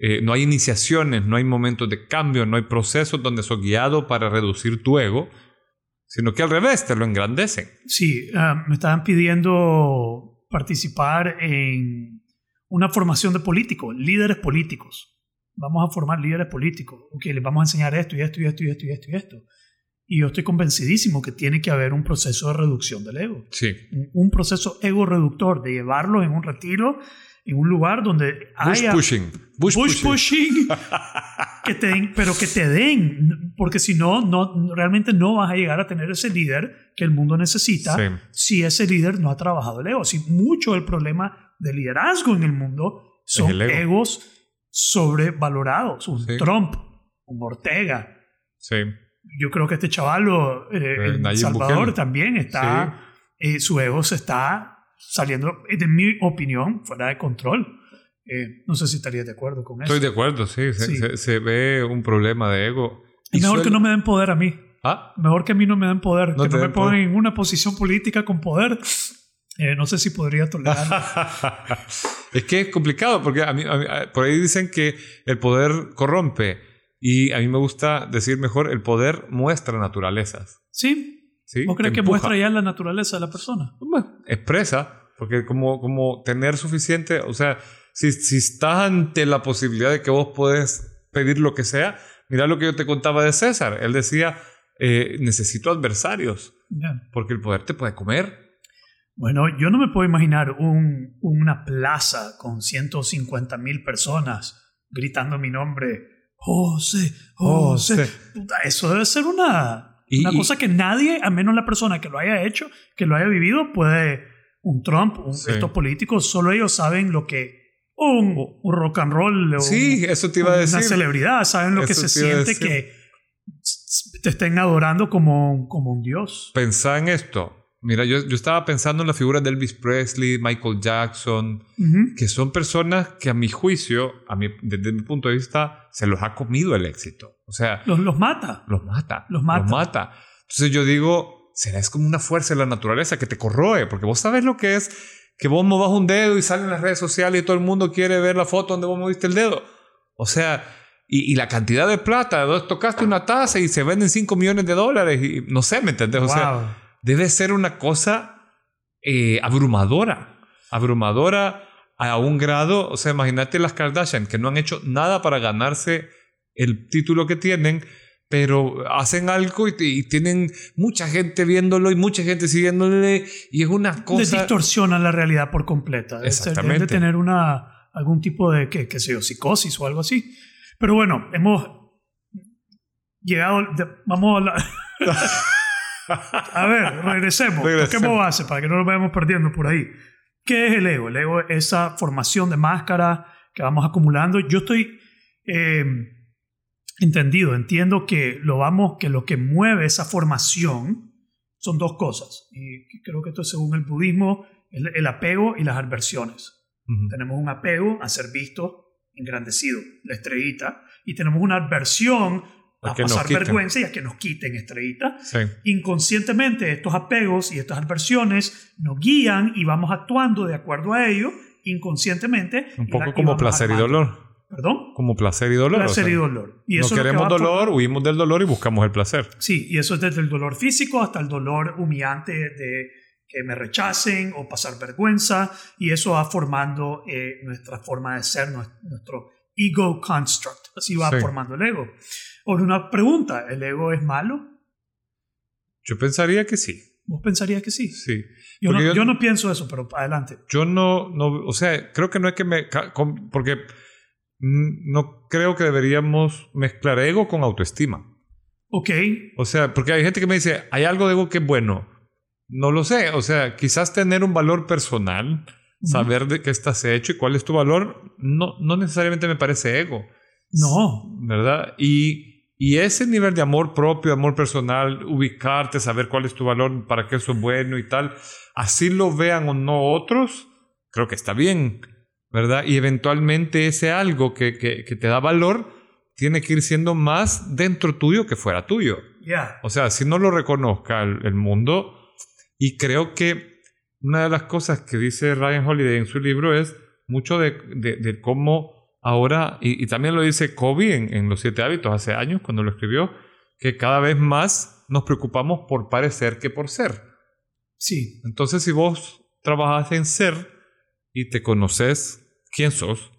eh, no hay iniciaciones, no hay momentos de cambio, no hay procesos donde sos guiado para reducir tu ego, sino que al revés, te lo engrandecen. Sí, ah, me estaban pidiendo participar en una formación de políticos, líderes políticos. Vamos a formar líderes políticos. Ok, les vamos a enseñar esto y esto y esto y esto y esto y esto. Y yo estoy convencidísimo que tiene que haber un proceso de reducción del ego. Sí. Un- Un proceso ego reductor, de llevarlos en un retiro, en un lugar donde Bush haya pushing. Bush, push pushing. pushing, que te den, pero que te den, porque si no, no, realmente no vas a llegar a tener ese líder que el mundo necesita Sí. si ese líder no ha trabajado el ego. Si mucho del problema de liderazgo en el mundo son el ego. egos sobrevalorados. Un Sí. Trump, un Ortega. Sí. Yo creo que este chavalo eh, Eh, en Nayib Salvador Bukele. también está, eh, su ego se está saliendo, de mi opinión, fuera de control. Eh, no sé si estarías de acuerdo con eso. Estoy de acuerdo, sí. Se, Sí. se- se ve un problema de ego. Es mejor suele- que no me den poder a mí. Ah, Mejor que a mí no me den poder. No que no me poder. en una posición política con poder. Eh, no sé si podría tolerarlo. es que es complicado porque a mí, a mí- por ahí dicen que el poder corrompe y a mí me gusta decir mejor el poder muestra naturalezas. sí, ¿sí? ¿Vos crees que muestra ya la naturaleza de la persona? Bueno, expresa, porque como, como tener suficiente, o sea, si, si estás ante la posibilidad de que vos podés pedir lo que sea, mira lo que yo te contaba de César. Él decía, eh, necesito adversarios, porque el poder te puede comer. Bueno, yo no me puedo imaginar un- una plaza con 150 mil personas gritando mi nombre. José, José. José. Eso debe ser una, Y- una y- cosa que nadie, a menos la persona que lo haya hecho, que lo haya vivido, puede. Un Trump, un- Sí. estos políticos, solo ellos saben lo que. Un, un rock and roll, o Sí, eso te iba a una decir. celebridad, saben lo que se siente que te estén adorando como, como un dios. Pensá en esto. Mira, yo, yo estaba pensando en la figura de Elvis Presley, Michael Jackson, Ujú. que son personas que a mi juicio, a mi, desde mi punto de vista, se los ha comido el éxito. O sea, Los, los mata. los mata. Los mata. mata. Entonces yo digo, será es como una fuerza de la naturaleza que te corroe, porque vos sabes lo que es que vos movas un dedo y salen las redes sociales y todo el mundo quiere ver la foto donde vos moviste el dedo. O sea, y, y la cantidad de plata, tocaste una taza y se venden 5 millones de dólares y no sé, ¿me entendés? O sea, Wow. Debe ser una cosa eh, abrumadora, abrumadora a un grado, o sea, imagínate las Kardashian que no han hecho nada para ganarse el título que tienen, pero hacen algo y, y tienen mucha gente viéndolo y mucha gente siguiéndole y es una Les cosa... distorsiona la realidad por completa. Ser- Deben de Exactamente. tener una, algún tipo de, qué, qué sé yo, psicosis o algo así. Pero bueno, hemos llegado... de- vamos a la... a ver, regresemos. Toquemos base para que no nos vayamos perdiendo por ahí. ¿Qué es el ego? El ego es esa formación de máscara que vamos acumulando. Yo estoy eh, entendido, entiendo que lo, vamos, que lo que mueve esa formación son dos cosas. Y creo que esto es según el budismo, el, el apego y las adversiones. Tenemos un apego a ser visto, engrandecido, la estrellita, y tenemos una adversión A a pasar vergüenza y a que nos quiten estrellita. Sí. Inconscientemente estos apegos y estas adversiones nos guían y vamos actuando de acuerdo a ello, inconscientemente. Un y poco y como placer y armando. dolor. ¿Perdón? Como placer y dolor. Placer o sea, y dolor. Y no eso es lo que queremos va por- dolor, huimos del dolor y buscamos el placer. Sí, y eso es desde el dolor físico hasta el dolor humillante de que me rechacen o pasar vergüenza, y eso va formando eh, nuestra forma de ser, nues- nuestro ego construct. Así va Sí. formando el ego. Ahora, una pregunta, ¿el ego es malo? Yo pensaría que sí. ¿Vos pensarías que sí? Sí. Yo no, Porque yo- yo no pienso eso, pero adelante. yo no, no, o sea, creo que no es que me, porque no creo que deberíamos mezclar ego con autoestima. Ok, O sea, porque hay gente que me dice, hay algo de ego que es bueno. No lo sé, o sea, quizás tener un valor personal. Saber de qué estás hecho y cuál es tu valor, no, no necesariamente me parece ego, no, ¿verdad? Y, y ese nivel de amor propio, amor personal, ubicarte, saber cuál es tu valor, para qué eso es bueno y tal, así lo vean o no otros, creo que está bien, ¿verdad? Y eventualmente ese algo que, que, que te da valor tiene que ir siendo más dentro tuyo que fuera tuyo. ya. O sea, si no lo reconozca el, el mundo, y creo que una de las cosas que dice Ryan Holiday en su libro es mucho de, de- de cómo ahora, y, y también lo dice Kobe en, en Los Siete Hábitos hace años cuando lo escribió, que cada vez más nos preocupamos por parecer que por ser. Sí, Entonces, si vos trabajas en ser y te conoces quién sos,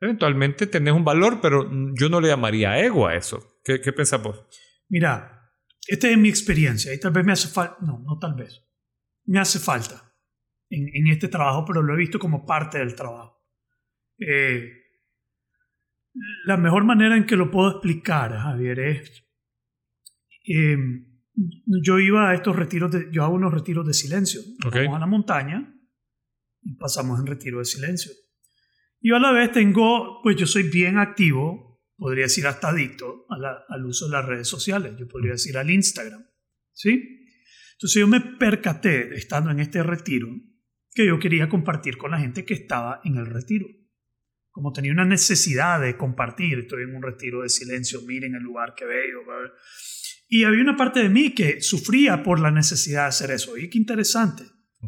eventualmente tenés un valor, pero yo no le llamaría ego a eso. ¿Qué, qué pensás vos? Mira, esta es mi experiencia y tal vez me hace falta, no, no tal vez, me hace falta en, en este trabajo, pero lo he visto como parte del trabajo. Eh, la mejor manera en que lo puedo explicar, Javier, es, eh, yo iba a estos retiros, de, yo hago unos retiros de silencio. Nos Ok. Vamos a la montaña y pasamos en retiro de silencio. Y a la vez tengo, pues yo soy bien activo, podría decir hasta adicto a la- al uso de las redes sociales, yo podría decir al Instagram, ¿sí? Entonces yo me percaté, estando en este retiro, que yo quería compartir con la gente que estaba en el retiro. Como tenía una necesidad de compartir, estoy en un retiro de silencio, miren el lugar que veo. Y había una parte de mí que sufría por la necesidad de hacer eso. Y qué interesante.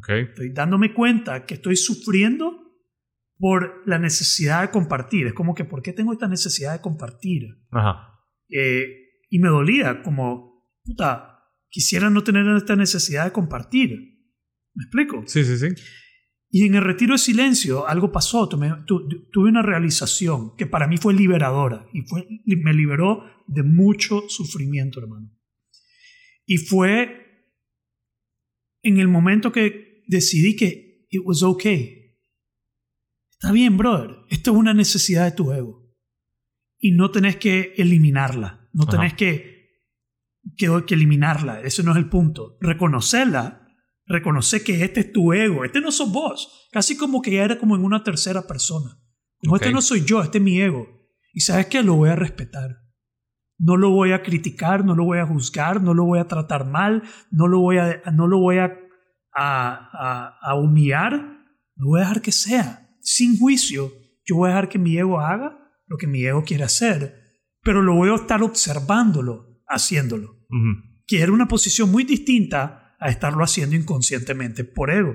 Estoy dándome cuenta que estoy sufriendo por la necesidad de compartir. Es como que, ¿por qué tengo esta necesidad de compartir? Ajá. Eh, y me dolía como, puta, quisiera no tener esta necesidad de compartir. ¿Me explico? Sí, sí, sí. Y en el retiro de silencio algo pasó, tuve, una realización que para mí fue liberadora y fue, me liberó de mucho sufrimiento, hermano. Y fue en el momento que decidí que it was okay. Está bien, brother, esto es una necesidad de tu ego. Y no tenés que eliminarla, no tenés que, que, que eliminarla, ese no es el punto. Reconocerla Reconoce que este es tu ego, este no sos vos. Casi como que ya era como en una tercera persona. Como este no soy yo, este es mi ego. Y sabes que lo voy a respetar. No lo voy a criticar, no lo voy a juzgar, no lo voy a tratar mal, no lo voy a, no lo voy a, a, a humillar. Lo voy a dejar que sea, sin juicio. Yo voy a dejar que mi ego haga lo que mi ego quiere hacer, pero lo voy a estar observándolo, haciéndolo. Que era una posición muy distinta a estarlo haciendo inconscientemente por ego.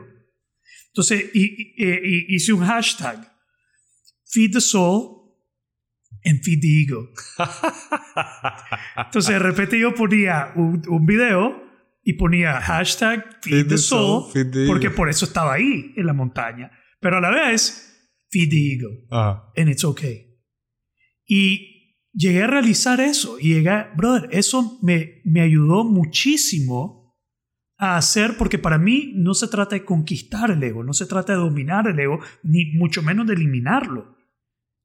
Entonces hice un hashtag, feed the soul and feed the ego. Entonces de repente yo ponía un, video y ponía hashtag feed, the soul, porque por eso estaba ahí en la montaña. Pero a la vez, feed the ego. And it's okay. Y llegué a realizar eso. Y llegué, brother, eso me, me ayudó muchísimo a hacer, porque para mí no se trata de conquistar el ego, no se trata de dominar el ego, ni mucho menos de eliminarlo.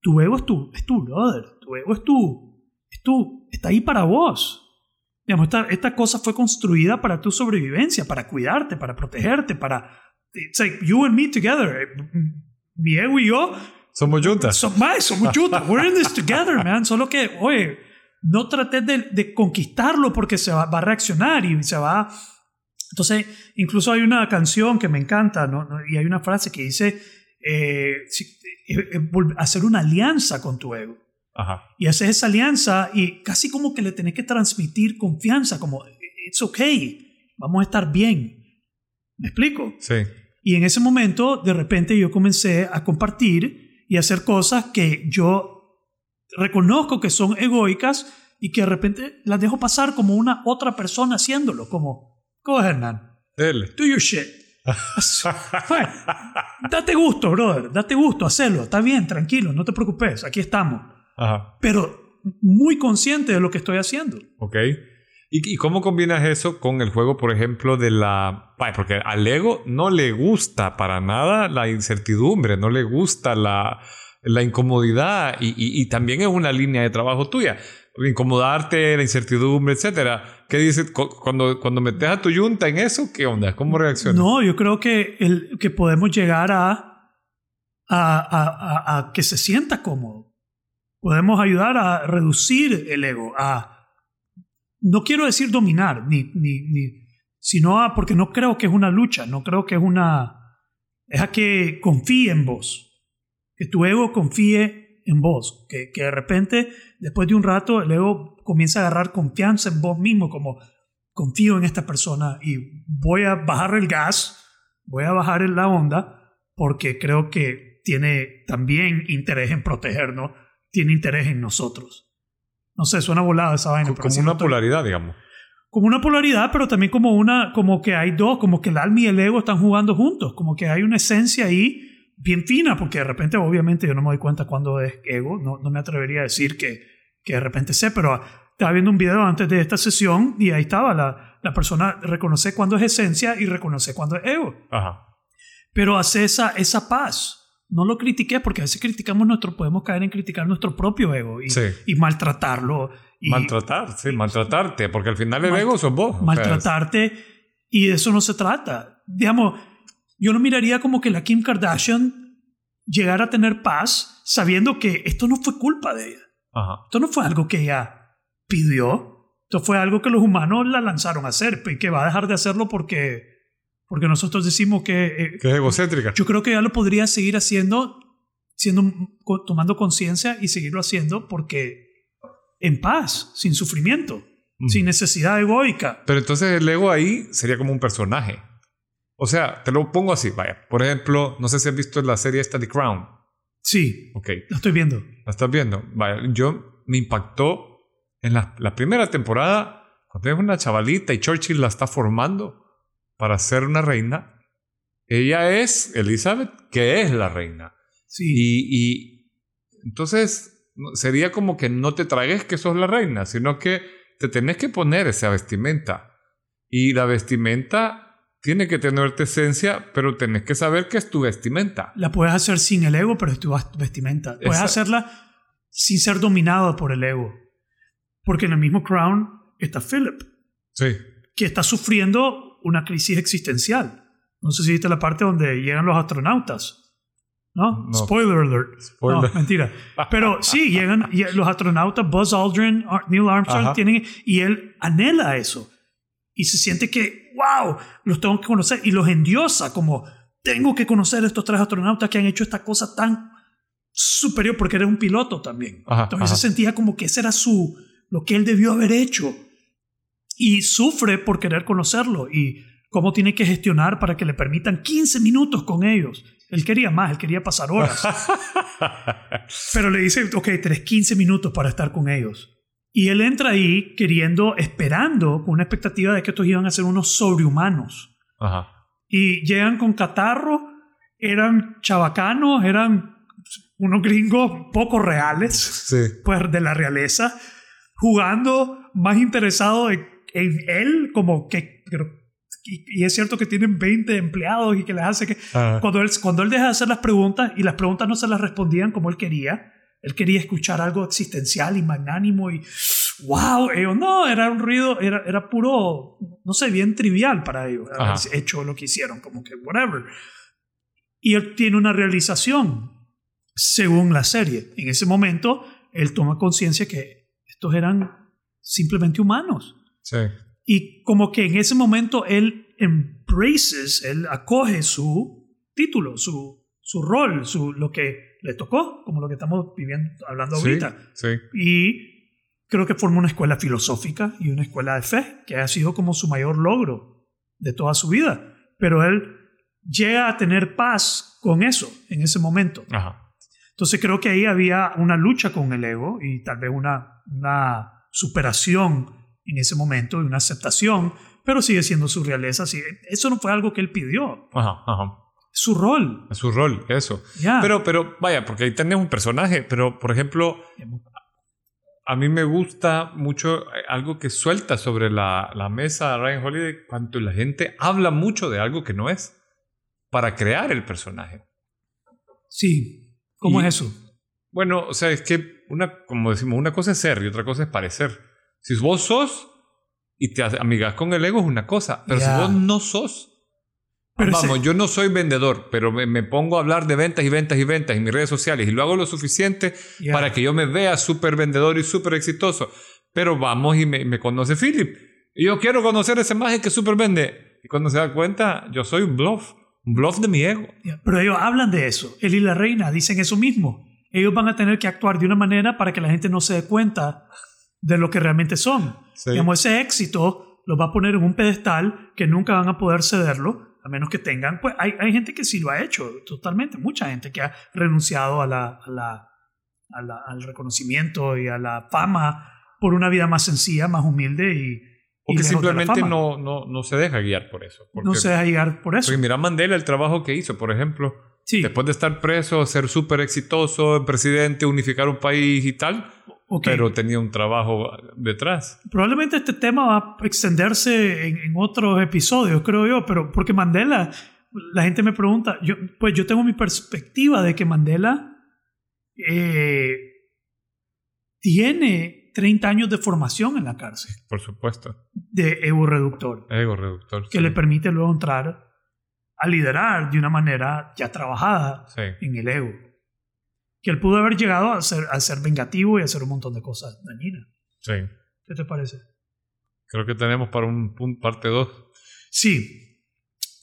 Tu ego es tu, es tu brother, tu ego es tu, es tu, está ahí para vos. Digamos, esta, esta cosa fue construida para tu sobrevivencia, para cuidarte, para protegerte, para... It's like you and me together. Mi ego y yo... Somos juntas. somos juntas. We're in this together, man. Solo que, oye, no trates de, de conquistarlo porque se va, va a reaccionar y se va entonces, incluso hay una canción que me encanta, ¿no? y hay una frase que dice, eh, eh, eh, hacer una alianza con tu ego. Ajá. Y haces esa alianza y casi como que le tenés que transmitir confianza, como, it's okay, vamos a estar bien. ¿Me explico? Sí. Y en ese momento, de repente, yo comencé a compartir y hacer cosas que yo reconozco que son egoicas y que de repente las dejo pasar como una otra persona haciéndolo, como Go ahead, man. Dele. Do your shit. date gusto, brother. Date gusto, hacelo. Está bien, tranquilo, no te preocupes. Aquí estamos. Ajá. Pero muy consciente de lo que estoy haciendo. Ok. ¿Y, cómo combinas eso con el juego, por ejemplo, de la... Porque al ego no le gusta para nada la incertidumbre, no le gusta la, la incomodidad y, y, también es una línea de trabajo tuya incomodarte, la incertidumbre, etcétera. ¿Qué dices cuando, cuando metes a tu yunta en eso? ¿Qué onda? ¿Cómo reaccionas? No, yo creo que, el, que podemos llegar a, a, a, a, que se sienta cómodo. Podemos ayudar a reducir el ego, a, no quiero decir dominar, ni, ni, ni, sino a, porque no creo que es una lucha, no creo que es una, es a que confíe en vos, que tu ego confíe en vos, que, que de repente, después de un rato, el ego comienza a agarrar confianza en vos mismo, como confío en esta persona y voy a bajar el gas, voy a bajar la onda, porque creo que tiene también interés en protegernos, tiene interés en nosotros. No sé, suena volada esa vaina. Como una polaridad, digamos. Como una polaridad, pero también como una, como que hay dos, como que el alma y el ego están jugando juntos, como que hay una esencia ahí bien fina, porque de repente obviamente yo no me doy cuenta cuando es ego, no, no me atrevería a decir que, que de repente sé, pero estaba viendo un video antes de esta sesión y ahí estaba, la, la persona reconoce cuando es esencia y reconoce cuando es ego. Ajá. Pero hace esa, esa paz. No lo critiqué porque a veces criticamos nuestro, podemos caer en criticar nuestro propio ego y, y maltratarlo. Y, Maltratar, sí, maltratarte, porque al final el ego sos vos. Maltratarte y de eso no se trata. Digamos, yo no miraría como que la Kim Kardashian llegara a tener paz sabiendo que esto no fue culpa de ella. Esto no fue algo que ella pidió. Esto fue algo que los humanos la lanzaron a hacer y que va a dejar de hacerlo porque, porque nosotros decimos que... Eh, que es egocéntrica. Yo creo que ella lo podría seguir haciendo, siendo, tomando conciencia y seguirlo haciendo porque en paz, sin sufrimiento, sin necesidad egoica. Pero entonces el ego ahí sería como un personaje. O sea, te lo pongo así, vaya. Por ejemplo, no sé si has visto la serie esta The Crown. Sí. Ok. La estoy viendo. La estás viendo. Vaya, yo me impactó en la, primera temporada cuando es una chavalita y Churchill la está formando para ser una reina, ella es Elizabeth, que es la reina. Sí. Y, y entonces sería como que no te tragues que sos la reina, sino que te tenés que poner esa vestimenta. Y la vestimenta tiene que tener tu esencia, pero tenés que saber que es tu vestimenta. La puedes hacer sin el ego, pero es tu vestimenta. Puedes Exacto. hacerla sin ser dominado por el ego. Porque en el mismo Crown está Philip, Sí. que está sufriendo una crisis existencial. No sé si viste la parte donde llegan los astronautas. ¿No? No. Spoiler alert. Spoiler. No, mentira. Pero sí, llegan los astronautas, Buzz Aldrin, Neil Armstrong, Ajá. tienen, y él anhela eso. Y se siente que, wow, los tengo que conocer. Y los endiosa como, tengo que conocer a estos tres astronautas que han hecho esta cosa tan superior, porque era un piloto también. Ajá, Entonces ajá. se sentía como que ese era su, lo que él debió haber hecho. Y sufre por querer conocerlo. Y cómo tiene que gestionar para que le permitan 15 minutos con ellos. Él quería más, él quería pasar horas. Pero le dice, ok, tenés 15 minutos para estar con ellos. Y él entra ahí queriendo, esperando, con una expectativa de que estos iban a ser unos sobrehumanos. Ajá. Y llegan con catarro, eran chabacanos, eran unos gringos poco reales, Sí. pues de la realeza, jugando más interesado en, en él, como que... pero- y, y es cierto que tienen 20 empleados y que les hace que... Ajá. Cuando él, cuando él deja de hacer las preguntas y las preguntas no se las respondían como él quería, él quería escuchar algo existencial y magnánimo y wow, ellos no, era un ruido, era, era puro, no sé, bien trivial para ellos, haber hecho lo que hicieron, como que whatever. Y él tiene una realización según la serie. En ese momento, él toma conciencia que estos eran simplemente humanos. Sí. Y como que en ese momento él embraces, él acoge su título, su, su rol, su, lo que le tocó, como lo que estamos viviendo, hablando Sí. ahorita. Sí. Y creo que forma una escuela filosófica y una escuela de fe, que ha sido como su mayor logro de toda su vida. Pero él llega a tener paz con eso en ese momento. Ajá. Entonces creo que ahí había una lucha con el ego y tal vez una, una superación en ese momento y una aceptación, pero sigue siendo su realeza. Eso no fue algo que él pidió, Ajá. Ajá. Su rol. Su rol, eso. Pero, pero, vaya, porque ahí tenés un personaje, pero, por ejemplo, a mí me gusta mucho eh, algo que suelta sobre la, la mesa Ryan Holiday cuando la gente habla mucho de algo que no es para crear el personaje. Sí, ¿cómo Y- es eso? Bueno, o sea, es que una, como decimos, una cosa es ser y otra cosa es parecer. Si vos sos y te amigas con el ego es una cosa, pero si vos no sos, Pero vamos, yo no soy vendedor, pero me, me pongo a hablar de ventas y ventas y ventas en mis redes sociales y lo hago lo suficiente para que yo me vea súper vendedor y súper exitoso. Pero vamos y me, me conoce Philip. Y yo quiero conocer ese maje que súper vende. Y cuando se da cuenta, yo soy un bluff. Un bluff de mi ego. Pero ellos hablan de eso. Él y la reina dicen eso mismo. Ellos van a tener que actuar de una manera para que la gente no se dé cuenta de lo que realmente son. Sí. Digamos, ese éxito los va a poner en un pedestal que nunca van a poder cederlo, a menos que tengan, pues hay, hay gente que sí lo ha hecho, totalmente, mucha gente que ha renunciado a la, a la- a la- al reconocimiento y a la fama por una vida más sencilla, más humilde y... O y que simplemente no, no, no se deja guiar por eso. Porque, no se deja llegar por eso. porque mira Mandela, el trabajo que hizo, por ejemplo. Sí, Después de estar preso, ser súper exitoso, presidente, unificar un país y tal. Ok. Pero tenía un trabajo detrás. Probablemente este tema va a extenderse en, en otros episodios, creo yo, pero porque Mandela, la gente me pregunta, yo, pues yo tengo mi perspectiva de que Mandela eh, tiene 30 años de formación en la cárcel Por supuesto. de ego reductor, Ego reductor. que sí. le permite luego entrar a liderar de una manera ya trabajada Sí. en el ego. Que él pudo haber llegado a ser, a ser vengativo y a hacer un montón de cosas dañinas. Sí. ¿Qué te parece? Creo que tenemos para un parte 2. Sí,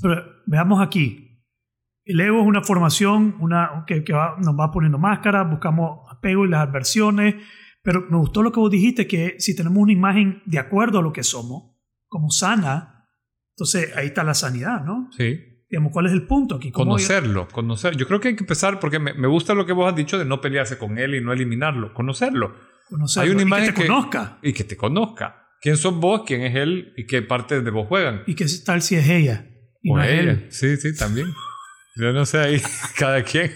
pero veamos aquí. El ego es una formación una, que, que va- nos va poniendo máscaras, buscamos apego y las adversiones, pero me gustó lo que vos dijiste, que si tenemos una imagen de acuerdo a lo que somos, como sana, entonces ahí está la sanidad, ¿no? Sí. Digamos, ¿cuál es el punto aquí? ¿Cómo- Conocerlo, conocer. Yo creo que hay que empezar porque me, me gusta lo que vos has dicho de no pelearse con él y no eliminarlo. Conocerlo. conocerlo hay una y imagen que te que- conozca. y que te conozca. quién sos vos, quién es él y qué parte de vos juegan. ¿Y qué tal si es ella? Y o no ella. él? Sí, sí, también. Yo no sé ahí, cada quien.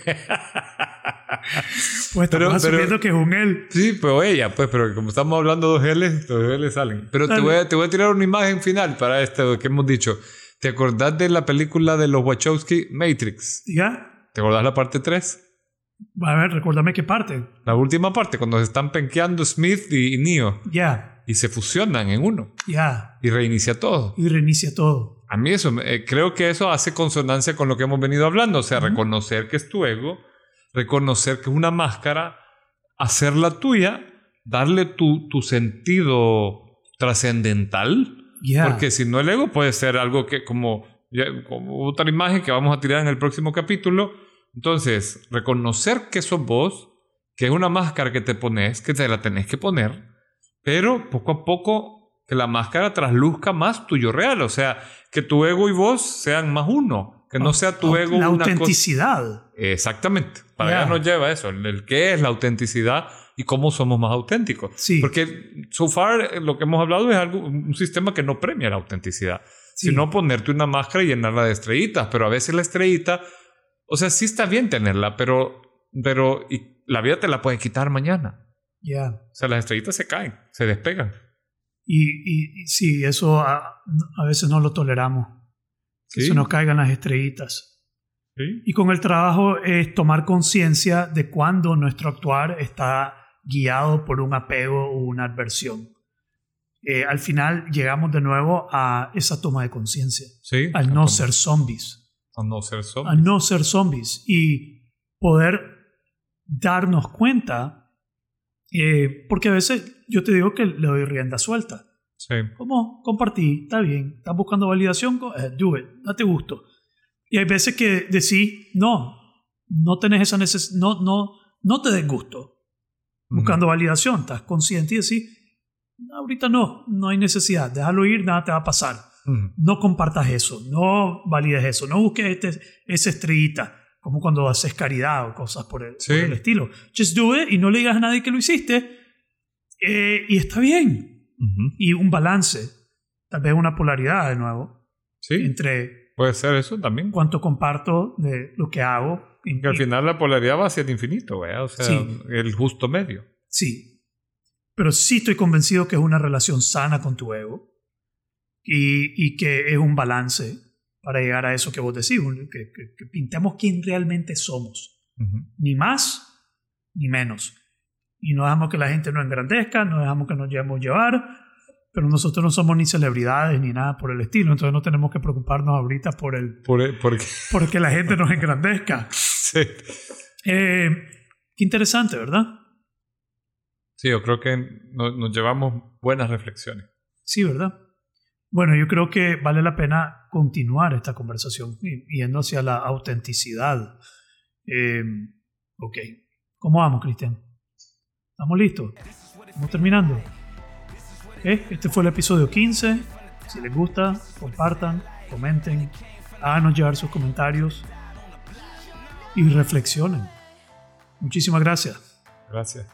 Pues Pero- estamos pero- asumiendo que es un él. Sí, pero ella, pues, pero como estamos hablando dos L's, dos L's salen. Pero te voy, a, te voy a tirar una imagen final para esto que hemos dicho. ¿Te acordás de la película de los Wachowski, Matrix? ¿Ya? ¿Te acordás la parte 3? A ver, recuérdame qué parte. La última parte, cuando se están penqueando Smith y, y Neo Ya, y se fusionan en uno ya. y reinicia todo. Y reinicia todo. A mí eso, eh, creo que eso hace consonancia con lo que hemos venido hablando, o sea, Ujú. reconocer que es tu ego, reconocer que es una máscara, hacerla tuya, darle tu, tu sentido trascendental, Porque si no el ego puede ser algo que como otra imagen que vamos a tirar en el próximo capítulo. Entonces, reconocer que sos vos, que es una máscara que te pones, que te la tenés que poner, pero poco a poco que la máscara trasluzca más tu yo real, o sea, que tu ego y vos sean más uno, que no sea tu ego La una cosa. autenticidad. Exactamente. Para Ya. allá nos lleva eso, el, el qué es la autenticidad y cómo somos más auténticos. Sí. Porque so far eh, lo que hemos hablado es algo, un sistema que no premia la autenticidad, Sí. sino ponerte una máscara y llenarla de estrellitas, pero a veces la estrellita, o sea, sí está bien tenerla, pero, pero y la vida te la puede quitar mañana. Ya. O sea, las estrellitas se caen, se despegan. Y, y, y sí, eso a, a veces no lo toleramos. Que Sí. se nos caigan las estrellitas. Sí. Y con el trabajo es tomar conciencia de cuando nuestro actuar está guiado por un apego o una adversión. Eh, al final llegamos de nuevo a esa toma de conciencia, Sí. al no Como- ser zombies, A no ser zombies. al no ser zombies y poder darnos cuenta, eh, porque a veces yo te digo que le doy rienda suelta. Sí. ¿Cómo? Compartí, está bien. ¿Estás buscando validación? Ahead, do it, date gusto. Y hay veces que decís, no, no tenés esa necesidad, no, no, no te des gusto buscando validación. Estás consciente y decís, ahorita no, no hay necesidad, déjalo ir, nada te va a pasar. Ujú. No compartas eso, no valides eso, no busques este, esa estrellita, como cuando haces caridad o cosas por el, Sí. por el estilo. Just do it y no le digas a nadie que lo hiciste. eh, y está bien. Ujú. Y un balance, tal vez una polaridad de nuevo, Sí. entre Puede ser eso también. cuánto comparto de lo que hago. y- Que al final la polaridad va hacia el infinito, ¿verdad? O sea, Sí. el justo medio. Sí. Pero sí estoy convencido que es una relación sana con tu ego y, y que es un balance para llegar a eso que vos decís, que, que- que pintemos quién realmente somos. Ujú. Ni más ni menos. Y no dejamos que la gente nos engrandezca, no dejamos que nos llevemos llevar, pero nosotros no somos ni celebridades ni nada por el estilo, entonces no tenemos que preocuparnos ahorita por el Por, porque, por que la gente nos engrandezca. sí. Eh, qué interesante, ¿verdad? Sí, yo creo que nos, nos llevamos buenas reflexiones. Sí, ¿verdad? Bueno, yo creo que vale la pena continuar esta conversación yendo hacia la autenticidad. Eh, ok. ¿Cómo vamos, Cristian? ¿Estamos listos? ¿Estamos terminando? ¿Eh? Este fue el episodio 15. Si les gusta, compartan, comenten, háganos llevar sus comentarios y reflexionen. Muchísimas gracias. Gracias.